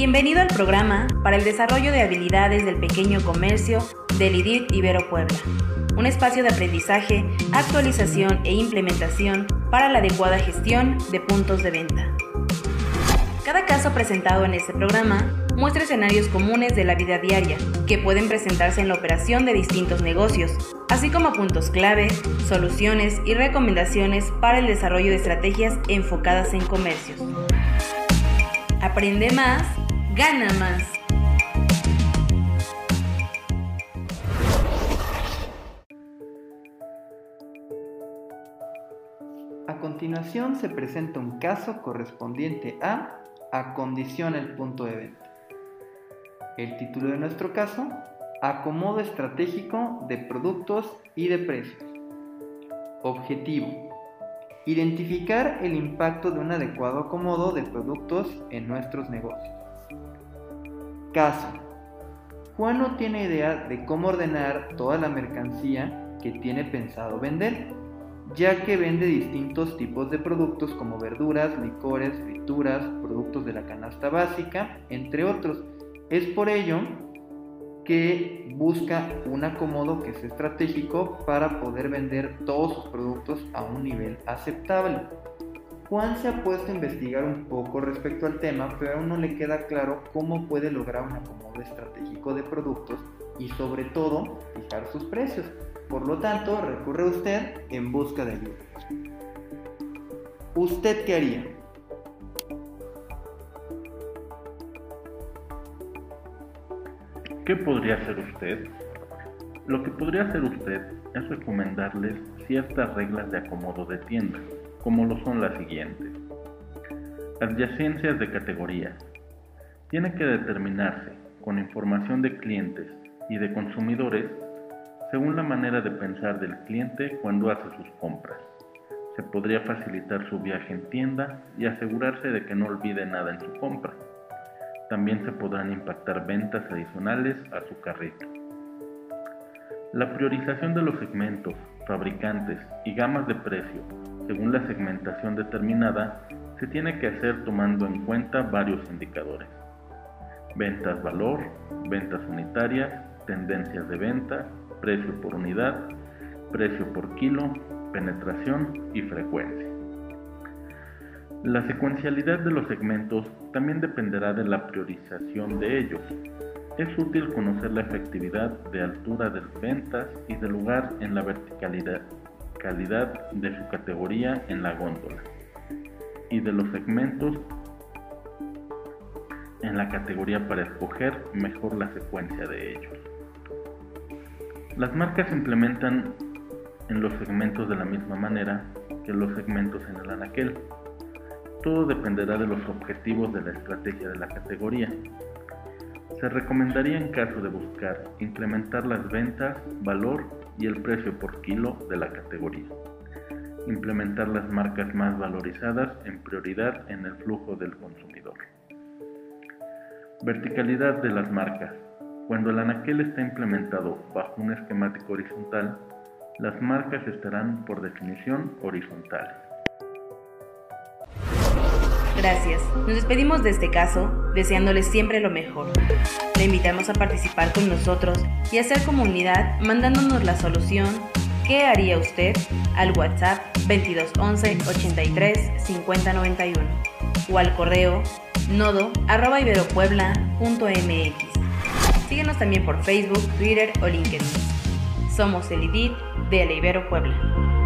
Bienvenido al programa para el desarrollo de habilidades del pequeño comercio del IDIT Ibero Puebla, un espacio de aprendizaje, actualización e implementación para la adecuada gestión de puntos de venta. Cada caso presentado en este programa muestra escenarios comunes de la vida diaria que pueden presentarse en la operación de distintos negocios, así como puntos clave, soluciones y recomendaciones para el desarrollo de estrategias enfocadas en comercios. Aprende más, gana más. A continuación se presenta un caso correspondiente a Acondiciona el punto de venta. El título de nuestro caso, Acomodo estratégico de productos y de precios. Objetivo. Identificar el impacto de un adecuado acomodo de productos en nuestros negocios. Caso. Juan no tiene idea de cómo ordenar toda la mercancía que tiene pensado vender ya que vende distintos tipos de productos como verduras, licores, frituras, productos de la canasta básica, entre otros. Es por ello que busca un acomodo que es estratégico para poder vender todos sus productos a un nivel aceptable. Juan se ha puesto a investigar un poco respecto al tema, pero aún no le queda claro cómo puede lograr un acomodo estratégico de productos y sobre todo fijar sus precios. Por lo tanto, recurre a usted en busca de ayuda. ¿Usted qué haría? ¿Qué podría hacer usted? Lo que podría hacer usted es recomendarles ciertas reglas de acomodo de tienda, como lo son las siguientes. Adyacencias de categoría. Tiene que determinarse con información de clientes y de consumidores según la manera de pensar del cliente cuando hace sus compras. Se podría facilitar su viaje en tienda y asegurarse de que no olvide nada en su compra. También se podrán impactar ventas adicionales a su carrito. La priorización de los segmentos, fabricantes y gamas de precio según la segmentación determinada se tiene que hacer tomando en cuenta varios indicadores. Ventas valor, ventas unitarias, tendencias de venta, precio por unidad, precio por kilo, penetración y frecuencia. La secuencialidad de los segmentos también dependerá de la priorización de ellos. Es útil conocer la efectividad de altura de ventas y de lugar en la verticalidad calidad de su categoría en la góndola y de los segmentos en la categoría para escoger mejor la secuencia de ellos. Las marcas se implementan en los segmentos de la misma manera que los segmentos en el anaquel. Todo dependerá de los objetivos de la estrategia de la categoría. Se recomendaría en caso de buscar incrementar las ventas, valor y el precio por kilo de la categoría. Implementar las marcas más valorizadas en prioridad en el flujo del consumidor. Verticalidad de las marcas. Cuando el anaquel está implementado bajo un esquemático horizontal, las marcas estarán por definición horizontales. Gracias. Nos despedimos de este caso deseándoles siempre lo mejor. Le invitamos a participar con nosotros y hacer comunidad mandándonos la solución ¿Qué haría usted? al WhatsApp 2211 83 5091 o al correo nodo arroba iberopuebla.mx. Síguenos también por Facebook, Twitter o LinkedIn. Somos el IDIT de La Ibero Puebla.